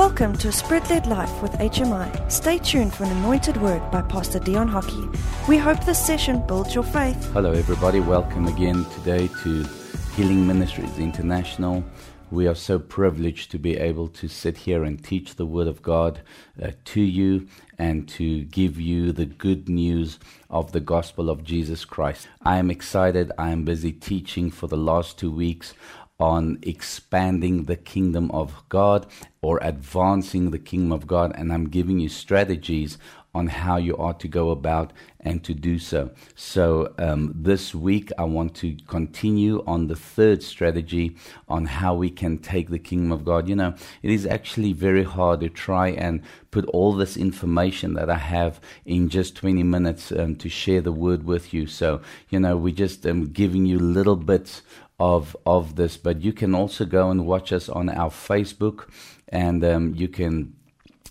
Welcome to a Spirit led life with HMI. Stay tuned for an anointed word by Pastor Dion Hockey. We hope this session builds your faith. Hello, everybody. Welcome again today to Healing Ministries International. We are so privileged to be able to sit here and teach the Word of God uh, to you and to give you the good news of the gospel of Jesus Christ. I am excited. I am busy teaching for the last two weeks on expanding the kingdom of God or advancing the kingdom of God, and I'm giving you strategies on how you ought to go about and to do so. So, um, this week I want to continue on the third strategy on how we can take the kingdom of God. You know, it is actually very hard to try and put all this information that I have in just 20 minutes um, to share the word with you. So, you know, we're just um, giving you little bits of of this. But you can also go and watch us on our Facebook, and um, you can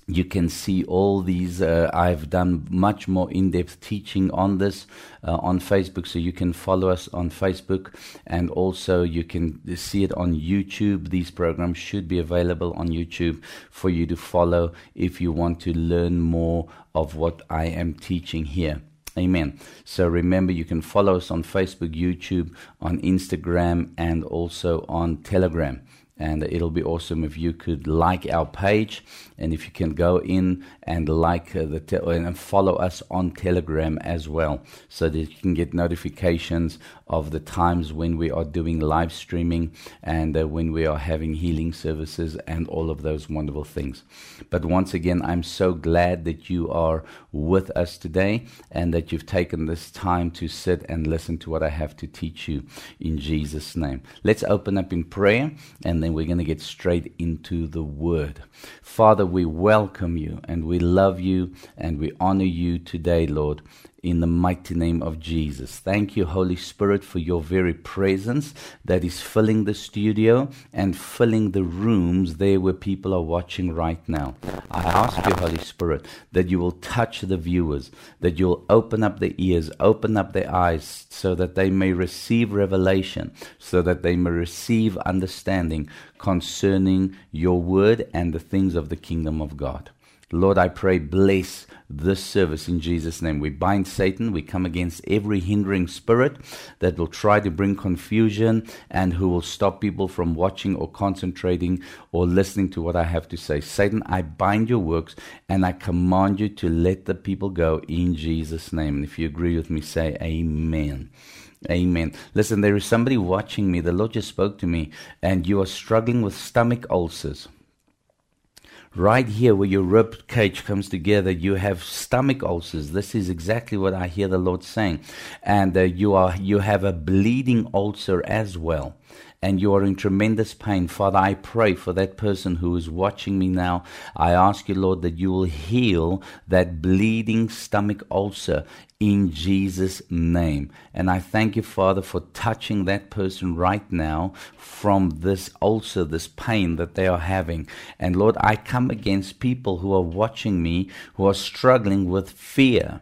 you can see all these. Uh, I've done much more in depth teaching on this uh, on Facebook, so you can follow us on Facebook, and also you can see it on YouTube. These programs should be available on YouTube for you to follow if you want to learn more of what I am teaching here. Amen. So remember, you can follow us on Facebook, YouTube, on Instagram, and also on Telegram. And it'll be awesome if you could like our page and if you can go in and like uh, the te- and follow us on Telegram as well, so that you can get notifications of the times when we are doing live streaming and uh, when we are having healing services and all of those wonderful things. But once again, I'm so glad that you are with us today and that you've taken this time to sit and listen to what I have to teach you in Jesus' name. Let's open up in prayer and then we're going to get straight into the Word. Father, we welcome you and we love you and we honor you today, Lord in the mighty name of Jesus. Thank you, Holy Spirit, for your very presence that is filling the studio and filling the rooms there where people are watching right now. I ask you, Holy Spirit, that you will touch the viewers, that you'll open up their ears, open up their eyes, so that they may receive revelation, so that they may receive understanding concerning your word and the things of the kingdom of God. Lord, I pray, bless this service in Jesus' name. We bind Satan. We come against every hindering spirit that will try to bring confusion and who will stop people from watching or concentrating or listening to what I have to say. Satan, I bind your works and I command you to let the people go in Jesus' name. And if you agree with me, say amen. Amen. Listen, there is somebody watching me. The Lord just spoke to me, and you are struggling with stomach ulcers right here where your rib cage comes together, you have stomach ulcers. This is exactly what I hear the Lord saying, and uh, you are you have a bleeding ulcer as well and you are in tremendous pain, Father, I pray for that person who is watching me now. I ask you, Lord, that you will heal that bleeding stomach ulcer in Jesus' name. And I thank you, Father, for touching that person right now from this ulcer, this pain that they are having. And Lord, I come against people who are watching me who are struggling with fear.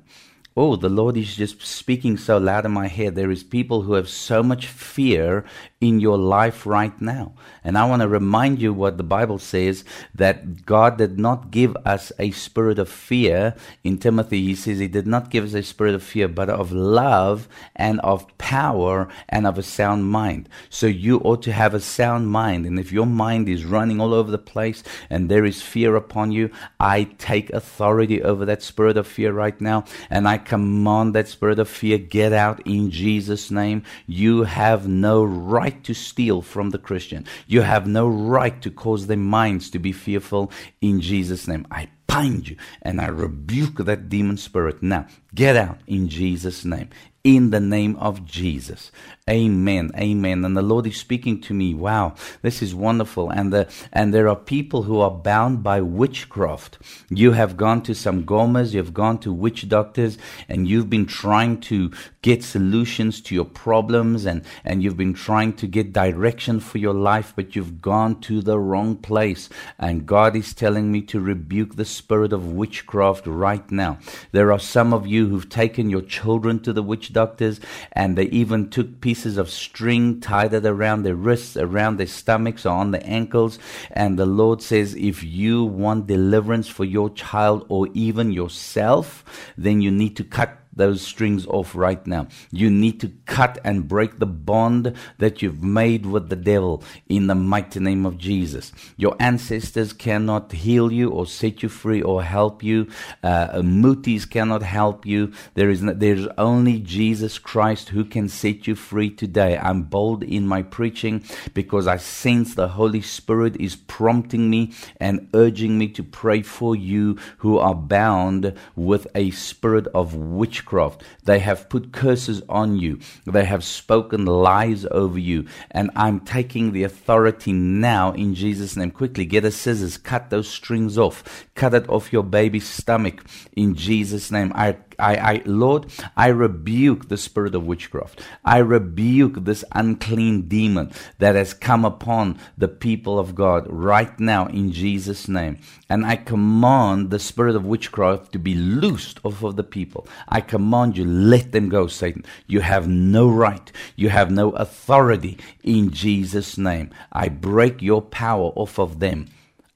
Oh, the Lord is just speaking so loud in my head. There is people who have so much fear in your life right now. And I want to remind you what the Bible says that God did not give us a spirit of fear. In Timothy, he says he did not give us a spirit of fear, but of love and of power and of a sound mind. So you ought to have a sound mind. And if your mind is running all over the place and there is fear upon you, I take authority over that spirit of fear right now. And I command that spirit of fear, get out in Jesus' name. You have no right to steal from the Christian. You have no right to cause their minds to be fearful in Jesus' name. I bind you and I rebuke that demon spirit. Now, get out in Jesus' name in the name of Jesus. Amen. Amen. And the Lord is speaking to me. Wow, this is wonderful. And the, and there are people who are bound by witchcraft. You have gone to sangomas, you've gone to witch doctors, and you've been trying to get solutions to your problems and, and you've been trying to get direction for your life, but you've gone to the wrong place. And God is telling me to rebuke the spirit of witchcraft right now. There are some of you who've taken your children to the witch doctors and they even took pieces of string, tied it around their wrists, around their stomachs, or on their ankles. And the Lord says, if you want deliverance for your child or even yourself, then you need to cut those strings off right now. You need to cut and break the bond that you've made with the devil in the mighty name of Jesus. Your ancestors cannot heal you or set you free or help you. Uh, mutis cannot help you. There is no, there's only Jesus Christ who can set you free today. I'm bold in my preaching because I sense the Holy Spirit is prompting me and urging me to pray for you who are bound with a spirit of witchcraft witchcraft. They have put curses on you. They have spoken lies over you. And I'm taking the authority now in Jesus' name. Quickly get a scissors, cut those strings off, cut it off your baby's stomach in Jesus' name. I I, I, Lord, I rebuke the spirit of witchcraft. I rebuke this unclean demon that has come upon the people of God right now in Jesus' name. And I command the spirit of witchcraft to be loosed off of the people. I command you, let them go, Satan. You have no right. You have no authority in Jesus' name. I break your power off of them.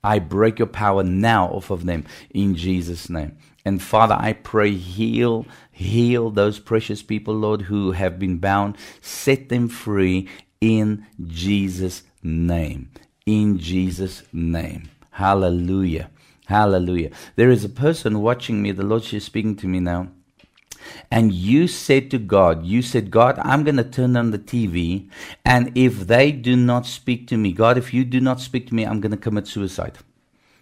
I break your power now off of them in Jesus' name. And Father, I pray, heal, heal those precious people, Lord, who have been bound. Set them free in Jesus' name. In Jesus' name. Hallelujah. Hallelujah. There is a person watching me. The Lord she's speaking to me now. And you said to God, You said, God, I'm going to turn on the TV. And if they do not speak to me, God, if you do not speak to me, I'm going to commit suicide.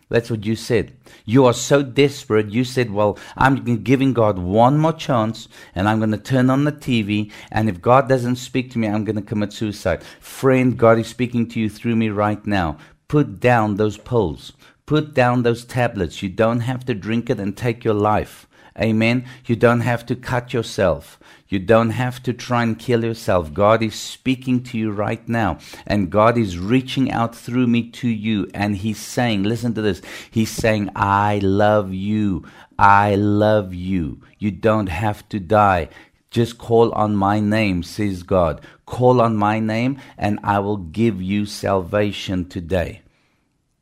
That's what you said. You are so desperate. You said, Well, I'm giving God one more chance and I'm going to turn on the TV. And if God doesn't speak to me, I'm going to commit suicide. Friend, God is speaking to you through me right now. Put down those pills. Put down those tablets. You don't have to drink it and take your life. Amen. You don't have to cut yourself. You don't have to try and kill yourself. God is speaking to you right now. And God is reaching out through me to you. And He's saying, listen to this. He's saying, I love you. I love you. You don't have to die. Just call on my name, says God. Call on my name, and I will give you salvation today.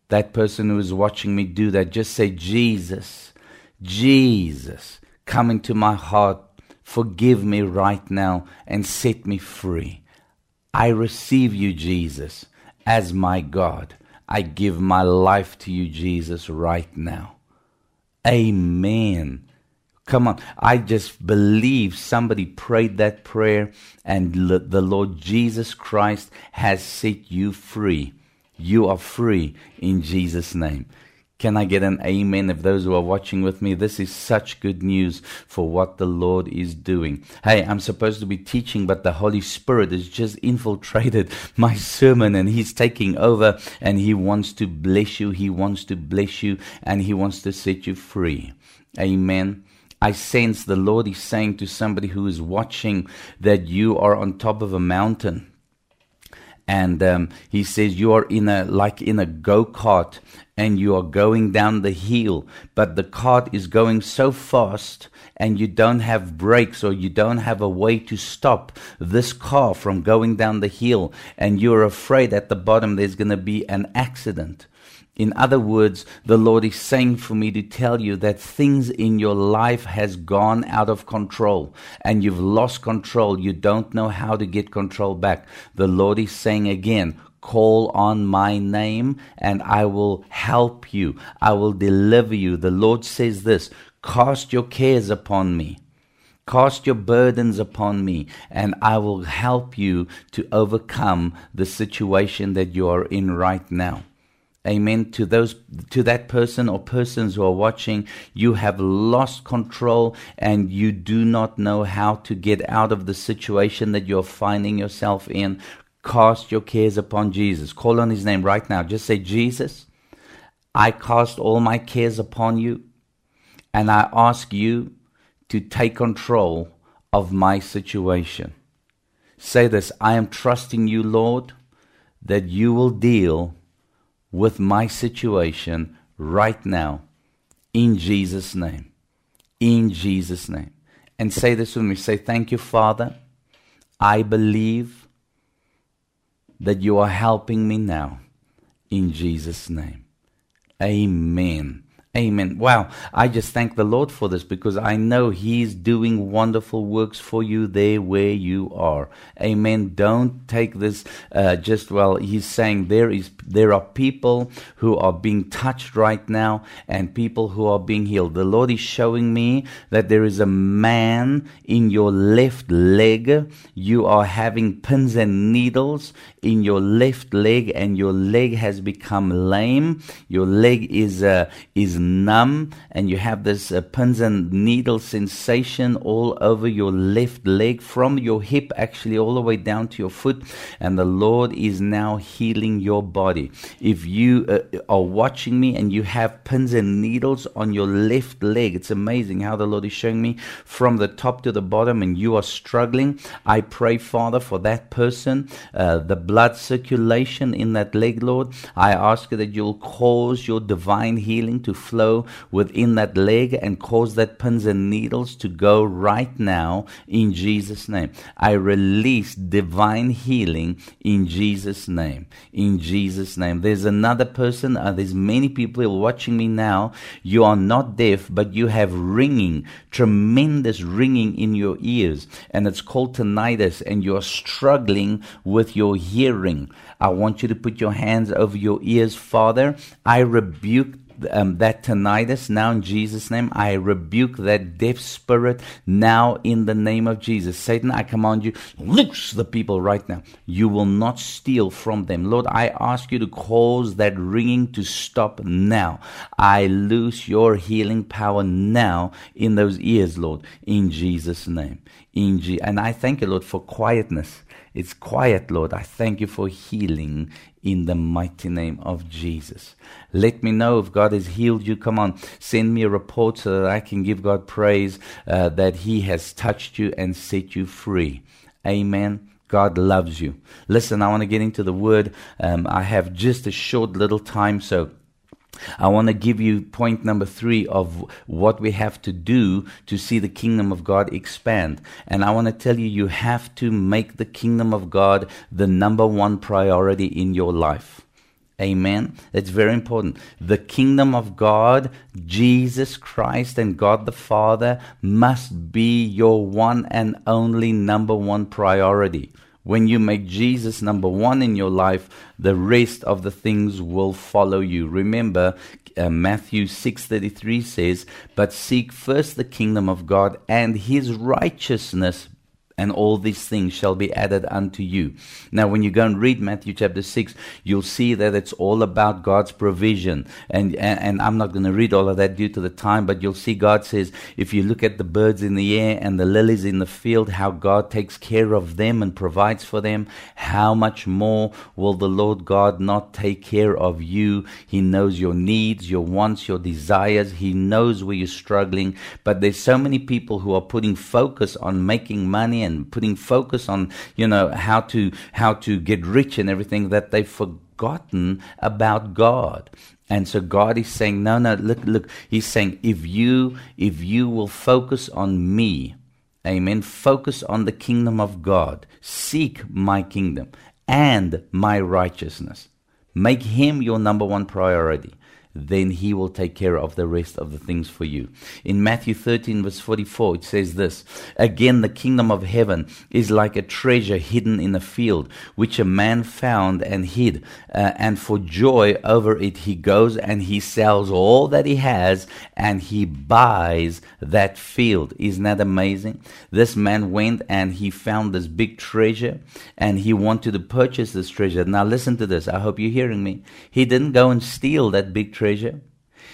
That person who is watching me do that, just say, Jesus. Jesus, come into my heart, forgive me right now, and set me free. I receive you, Jesus, as my God. I give my life to you, Jesus, right now. Amen. Come on. I just believe somebody prayed that prayer and the Lord Jesus Christ has set you free. You are free in Jesus' name. Can I get an amen of those who are watching with me? This is such good news for what the Lord is doing. Hey, I'm supposed to be teaching, but the Holy Spirit has just infiltrated my sermon and He's taking over and He wants to bless you. He wants to bless you and He wants to set you free. Amen. I sense the Lord is saying to somebody who is watching that you are on top of a mountain and um, he says you are in a like in a go-kart and you are going down the hill but the cart is going so fast and you don't have brakes or you don't have a way to stop this car from going down the hill and you're afraid at the bottom there's going to be an accident in other words, the Lord is saying for me to tell you that things in your life has gone out of control and you've lost control. You don't know how to get control back. The Lord is saying again, call on my name and I will help you. I will deliver you. The Lord says this, cast your cares upon me. Cast your burdens upon me, and I will help you to overcome the situation that you are in right now amen to those to that person or persons who are watching you have lost control and you do not know how to get out of the situation that you're finding yourself in cast your cares upon Jesus call on his name right now just say Jesus I cast all my cares upon you and I ask you to take control of my situation say this I am trusting you Lord that you will deal with my situation right now In Jesus' name. In Jesus' name. And say this with me. Say, Thank you, Father. I believe that you are helping me now. In Jesus' name. Amen. Amen. Wow. I just thank the Lord for this because I know He's doing wonderful works for you there where you are. Amen. Don't take this uh, just well. He's saying there is there are people who are being touched right now and people who are being healed. The Lord is showing me that there is a man in your left leg. You are having pins and needles in your left leg and your leg has become lame. Your leg is uh, is numb and you have this uh, pins and needle sensation all over your left leg from your hip actually all the way down to your foot and the Lord is now healing your body. If you uh, are watching me and you have pins and needles on your left leg, it's amazing how the Lord is showing me from the top to the bottom and you are struggling. I pray, Father, for that person, uh, the blood circulation in that leg, Lord. I ask that you'll cause your divine healing to flow within that leg and cause that pins and needles to go right now in Jesus' name. I release divine healing in Jesus' name. In Jesus' name. There's another person, uh, there's many people watching me now. You are not deaf, but you have ringing, tremendous ringing in your ears, and it's called tinnitus, and you're struggling with your hearing. I want you to put your hands over your ears, Father. I rebuke um, that tinnitus now in Jesus' name. I rebuke that deaf spirit now in the name of Jesus. Satan, I command you, loose the people right now. You will not steal from them. Lord, I ask you to cause that ringing to stop now. I loose your healing power now in those ears, Lord, in Jesus' name. In G- and I thank you, Lord, for quietness. It's quiet, Lord. I thank you for healing in the mighty name of Jesus. Let me know if God has healed you. Come on, send me a report so that I can give God praise uh, that He has touched you and set you free. Amen. God loves you. Listen, I want to get into the word. Um, I have just a short little time, so I want to give you point number three of what we have to do to see the kingdom of God expand. And I want to tell you, you have to make the kingdom of God the number one priority in your life. Amen. That's very important. The kingdom of God, Jesus Christ, and God the Father must be your one and only number one priority. When you make Jesus number one in your life, the rest of the things will follow you. Remember, uh, Matthew 6:33 says, "But seek first the kingdom of God and his righteousness, and all these things shall be added unto you. Now, when you go and read Matthew chapter 6, you'll see that it's all about God's provision. And, and, and I'm not going to read all of that due to the time, but you'll see God says, if you look at the birds in the air and the lilies in the field, how God takes care of them and provides for them, how much more will the Lord God not take care of you? He knows your needs, your wants, your desires. He knows where you're struggling. But there's so many people who are putting focus on making money and putting focus on you know how to how to get rich and everything that they've forgotten about God. And so God is saying, no, no, look, look. He's saying, if you if you will focus on me, Amen. Focus on the kingdom of God. Seek my kingdom and my righteousness. Make him your number one priority then he will take care of the rest of the things for you. In Matthew 13, verse 44, it says this Again, the kingdom of heaven is like a treasure hidden in a field, which a man found and hid. Uh, and for joy over it, he goes and he sells all that he has and he buys that field. Isn't that amazing? This man went and he found this big treasure and he wanted to purchase this treasure. Now, listen to this. I hope you're hearing me. He didn't go and steal that big treasure treasure.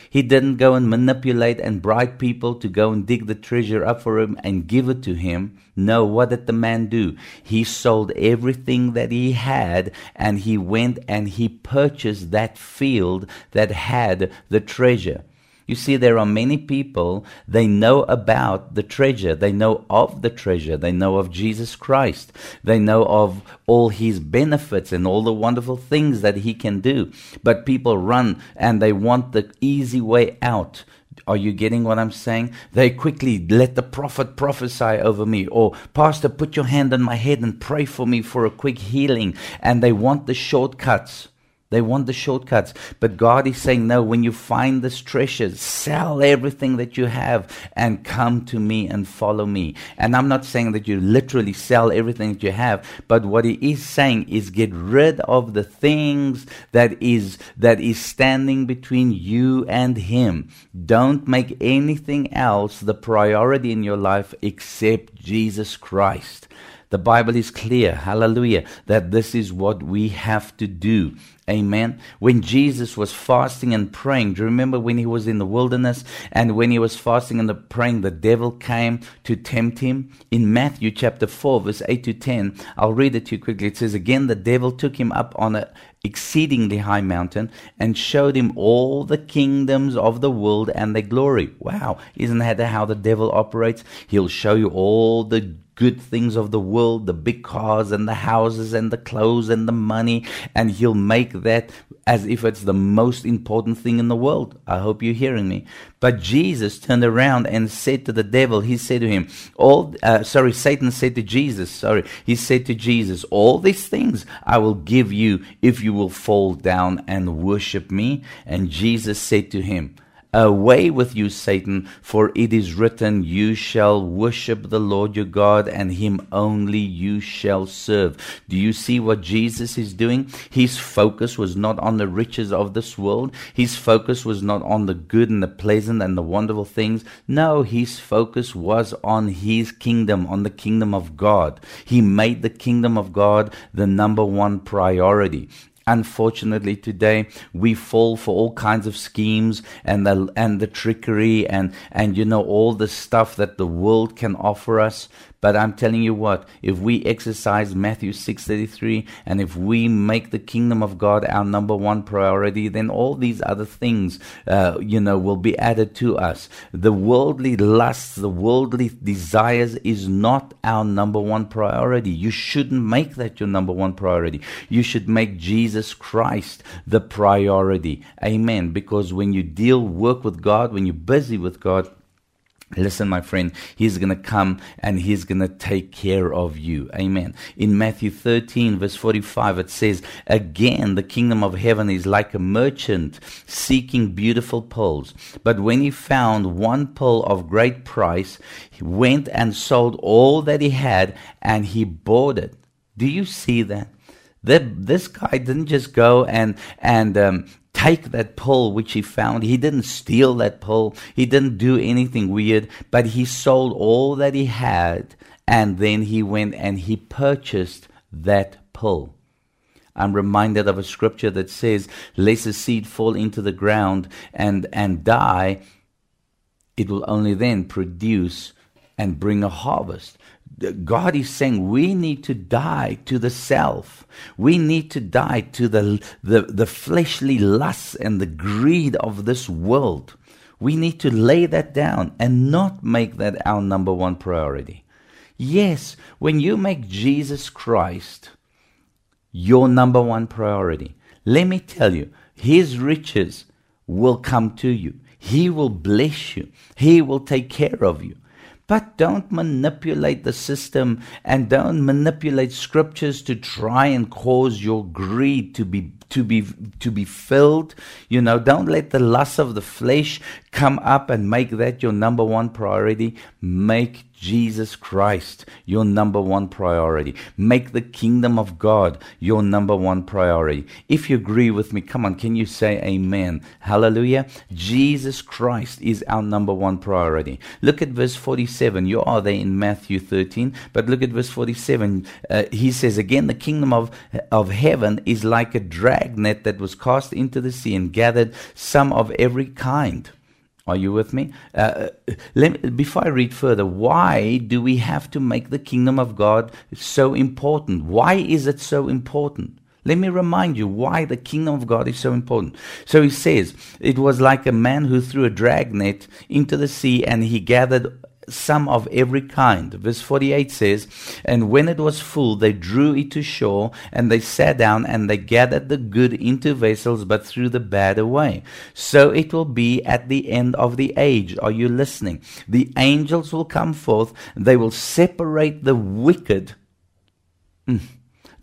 He didn't go and manipulate and bribe people to go and dig the treasure up for him and give it to him. No, what did the man do? He sold everything that he had and he went and he purchased that field that had the treasure. You see, there are many people, they know about the treasure. They know of the treasure. They know of Jesus Christ. They know of all his benefits and all the wonderful things that he can do. But people run and they want the easy way out Are you getting what I'm saying? They quickly let the prophet prophesy over me, or Pastor, put your hand on my head and pray for me for a quick healing. And they want the shortcuts. They want the shortcuts. But God is saying, no, when you find this treasure, sell everything that you have and come to me and follow me. And I'm not saying that you literally sell everything that you have, but what he is saying is get rid of the things that is, that is standing between you and him. Don't make anything else the priority in your life except Jesus Christ. The Bible is clear, hallelujah, that this is what we have to do. Amen. When Jesus was fasting and praying, do you remember when he was in the wilderness and when he was fasting and praying, the devil came to tempt him? In Matthew chapter 4, verse 8 to 10, I'll read it to you quickly. It says, Again, the devil took him up on an exceedingly high mountain and showed him all the kingdoms of the world and their glory. Wow, isn't that how the devil operates? He'll show you all the good things of the world, the big cars and the houses and the clothes and the money, and he'll make that as if it's the most important thing in the world. I hope you're hearing me. But Jesus turned around and said to the devil, he said to him, all, uh, sorry, Satan said to Jesus, sorry, he said to Jesus, all these things I will give you if you will fall down and worship me. And Jesus said to him, Away with you, Satan, for it is written, You shall worship the Lord your God, and him only you shall serve. Do you see what Jesus is doing? His focus was not on the riches of this world. His focus was not on the good and the pleasant and the wonderful things. No, his focus was on his kingdom, on the kingdom of God. He made the kingdom of God the number one priority. Unfortunately, today we fall for all kinds of schemes and the and the trickery and and you know all the stuff that the world can offer us. But I'm telling you what, if we exercise Matthew 6:33 and if we make the kingdom of God our number one priority, then all these other things, uh, you know, will be added to us. The worldly lusts, the worldly desires is not our number one priority. You shouldn't make that your number one priority. You should make Jesus Christ the priority. Amen. Because when you deal, work with God, when you're busy with God, Listen, my friend, he's going to come and he's going to take care of you. Amen. In Matthew 13, verse 45, it says, Again, the kingdom of heaven is like a merchant seeking beautiful pearls. But when he found one pearl of great price, he went and sold all that he had and he bought it. Do you see that? That this guy didn't just go and and um, take that pole which he found. He didn't steal that pole. He didn't do anything weird, but he sold all that he had and then he went and he purchased that pole. I'm reminded of a scripture that says, Lest a seed fall into the ground and, and die, it will only then produce and bring a harvest. God is saying we need to die to the self. We need to die to the, the, the fleshly lusts and the greed of this world. We need to lay that down and not make that our number one priority. Yes, when you make Jesus Christ your number one priority, let me tell you, His riches will come to you. He will bless you. He will take care of you. But don't manipulate the system and don't manipulate scriptures to try and cause your greed to be to be to be filled. You know, don't let the lust of the flesh come up and make that your number one priority. Make Jesus Christ your number one priority. Make the kingdom of God your number one priority. If you agree with me, come on, can you say amen? Hallelujah. Jesus Christ is our number one priority. Look at verse 47. You are there in Matthew 13, but look at verse 47. Uh, he says, Again, the kingdom of, of heaven is like a dragnet that was cast into the sea and gathered some of every kind. Are you with me? Uh, me? Before I read further, why do we have to make the kingdom of God so important? Why is it so important? Let me remind you why the kingdom of God is so important. So he says, It was like a man who threw a dragnet into the sea and he gathered some of every kind. Verse 48 says, And when it was full, they drew it to shore, and they sat down, and they gathered the good into vessels, but threw the bad away. So it will be at the end of the age. Are you listening? The angels will come forth, they will separate the wicked. Mm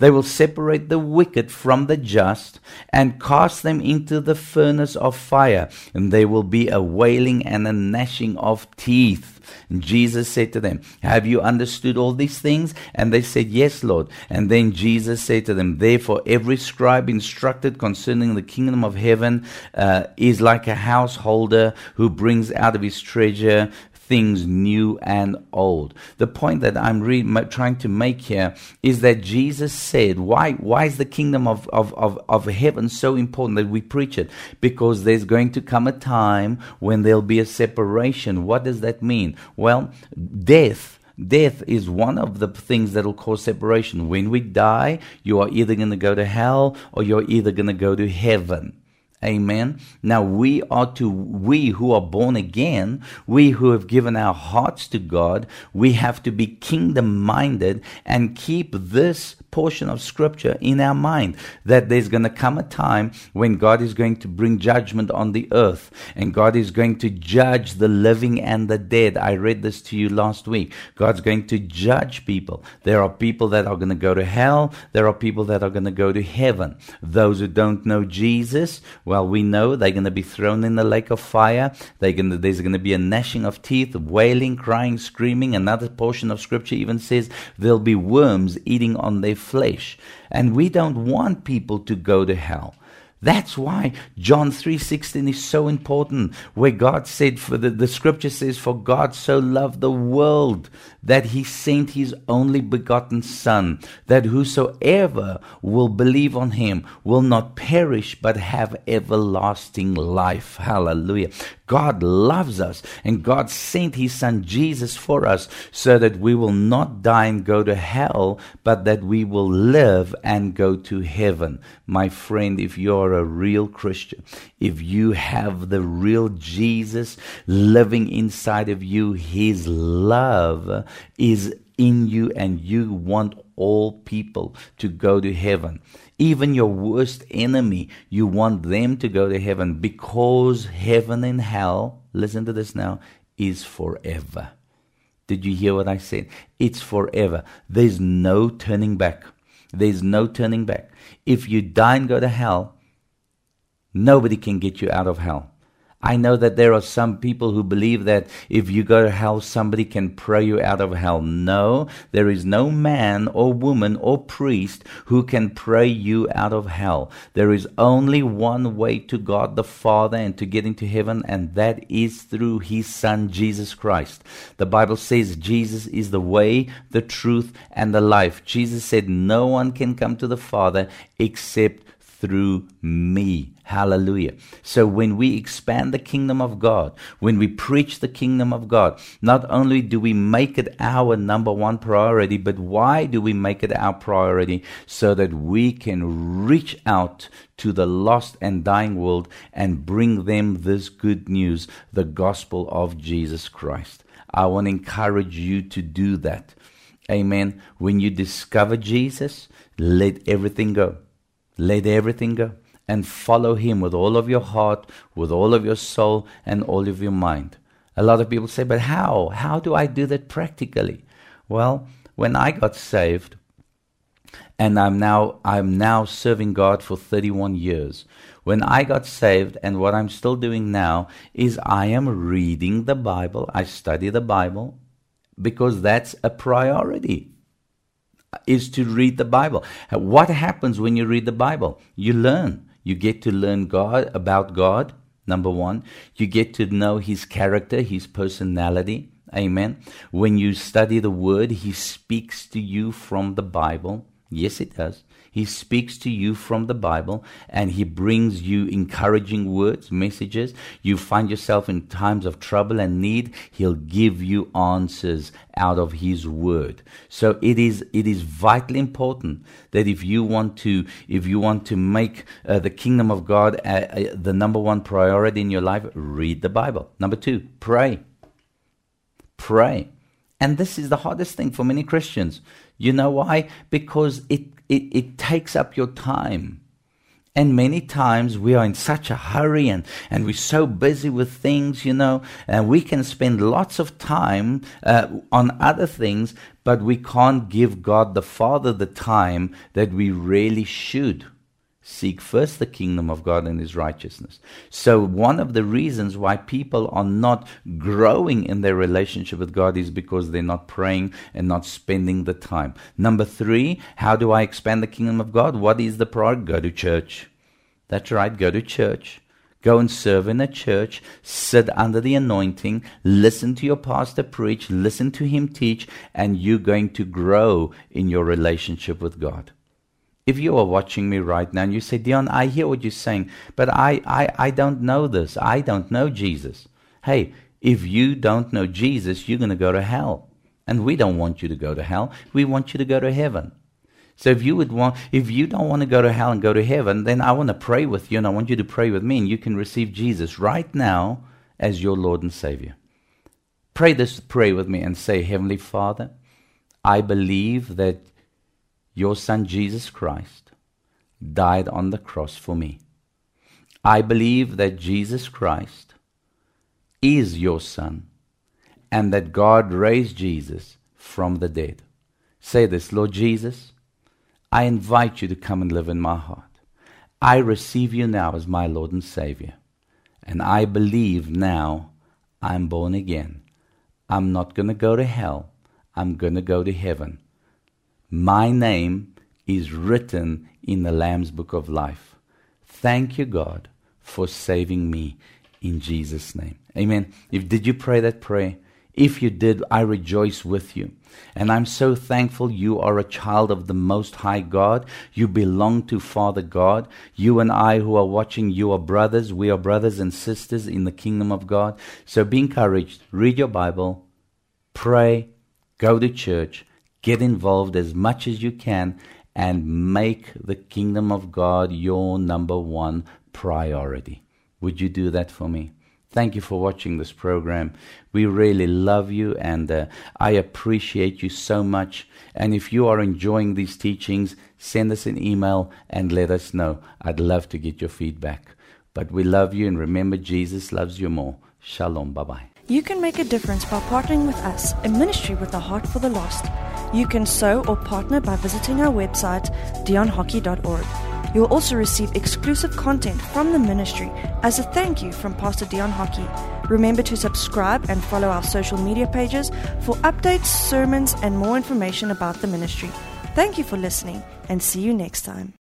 they will separate the wicked from the just and cast them into the furnace of fire, and there will be a wailing and a gnashing of teeth. And Jesus said to them, Have you understood all these things? And they said, Yes, Lord. And then Jesus said to them, Therefore, every scribe instructed concerning the kingdom of heaven uh, is like a householder who brings out of his treasure things new and old. The point that I'm re- trying to make here is that Jesus said, why, why is the kingdom of, of, of, of heaven so important that we preach it? Because there's going to come a time when there'll be a separation. What does that mean? Well, death Death is one of the things that will cause separation. When we die, you are either going to go to hell or you're either going to go to heaven. Amen. Now we are to, we who are born again, we who have given our hearts to God, we have to be kingdom minded and keep this portion of scripture in our mind that there's going to come a time when God is going to bring judgment on the earth and God is going to judge the living and the dead. I read this to you last week. God's going to judge people. There are people that are going to go to hell. There are people that are going to go to heaven. Those who don't know Jesus, well, we know they're going to be thrown in the lake of fire. They're going to, there's going to be a gnashing of teeth, wailing, crying, screaming. Another portion of scripture even says there'll be worms eating on their flesh. And we don't want people to go to hell. That's why John 3:16 is so important where God said for the, the scripture says for God so loved the world that he sent his only begotten son that whosoever will believe on him will not perish but have everlasting life hallelujah God loves us and God sent his son Jesus for us so that we will not die and go to hell but that we will live and go to heaven my friend if you're a real Christian, if you have the real Jesus living inside of you, His love is in you, and you want all people to go to heaven. Even your worst enemy, you want them to go to heaven because heaven and hell, listen to this now, is forever. Did you hear what I said? It's forever. There's no turning back. There's no turning back. If you die and go to hell, Nobody can get you out of hell. I know that there are some people who believe that if you go to hell, somebody can pray you out of hell. No, there is no man or woman or priest who can pray you out of hell. There is only one way to God the Father and to get into heaven, and that is through His Son, Jesus Christ. The Bible says Jesus is the way, the truth, and the life. Jesus said, No one can come to the Father except through me. Hallelujah. So when we expand the kingdom of God, when we preach the kingdom of God, not only do we make it our number one priority, but why do we make it our priority? So that we can reach out to the lost and dying world and bring them this good news, the gospel of Jesus Christ. I want to encourage you to do that. Amen. When you discover Jesus, let everything go. Let everything go and follow Him with all of your heart, with all of your soul, and all of your mind. A lot of people say, but how? How do I do that practically? Well, when I got saved, and I'm now I'm now serving God for 31 years. When I got saved and what I'm still doing now is I am reading the Bible. I study the Bible because that's a priority is to read the Bible. What happens when you read the Bible? You learn. You get to learn God about God, number one. You get to know His character, His personality. Amen. When you study the Word, He speaks to you from the Bible. Yes, it does. He speaks to you from the Bible and He brings you encouraging words, messages. You find yourself in times of trouble and need, He'll give you answers out of His Word. So it is, it is vitally important that if you want to, if you want to make uh, the kingdom of God uh, uh, the number one priority in your life, read the Bible. Number two, pray. pray. And this is the hardest thing for many Christians. You know why? Because it, it, it takes up your time. And many times we are in such a hurry and, and we're so busy with things, you know, and we can spend lots of time uh, on other things, but we can't give God the Father the time that we really should. Seek first the kingdom of God and his righteousness. So, one of the reasons why people are not growing in their relationship with God is because they're not praying and not spending the time. Number three, how do I expand the kingdom of God? What is the priority? Go to church. That's right, go to church. Go and serve in a church, sit under the anointing, listen to your pastor preach, listen to him teach, and you're going to grow in your relationship with God. If you are watching me right now and you say, Dion, I hear what you're saying, but I, I, I don't know this. I don't know Jesus. Hey, if you don't know Jesus, you're going to go to hell. And we don't want you to go to hell. We want you to go to heaven. So if you would want, if you don't want to go to hell and go to heaven, then I want to pray with you and I want you to pray with me and you can receive Jesus right now as your Lord and Savior. Pray this, pray with me and say, Heavenly Father, I believe that your Son Jesus Christ died on the cross for me. I believe that Jesus Christ is your Son and that God raised Jesus from the dead. Say this, Lord Jesus, I invite you to come and live in my heart. I receive you now as my Lord and Savior. And I believe now I'm born again. I'm not going to go to hell. I'm going to go to heaven. My name is written in the Lamb's Book of Life. Thank you, God, for saving me in Jesus' name. Amen. If did you pray that prayer? If you did, I rejoice with you. And I'm so thankful you are a child of the Most High God. You belong to Father God. You and I who are watching, you are brothers. We are brothers and sisters in the kingdom of God. So be encouraged. Read your Bible, pray, go to church, Get involved as much as you can and make the kingdom of God your number one priority. Would you do that for me? Thank you for watching this program. We really love you and uh, I appreciate you so much. And if you are enjoying these teachings, send us an email and let us know. I'd love to get your feedback. But we love you and remember, Jesus loves you more. Shalom. Bye bye. You can make a difference by partnering with us, a ministry with a heart for the lost. You can sow or partner by visiting our website, dionhockey.org. You'll also receive exclusive content from the ministry as a thank you from Pastor Dion Hockey. Remember to subscribe and follow our social media pages for updates, sermons, and more information about the ministry. Thank you for listening and see you next time.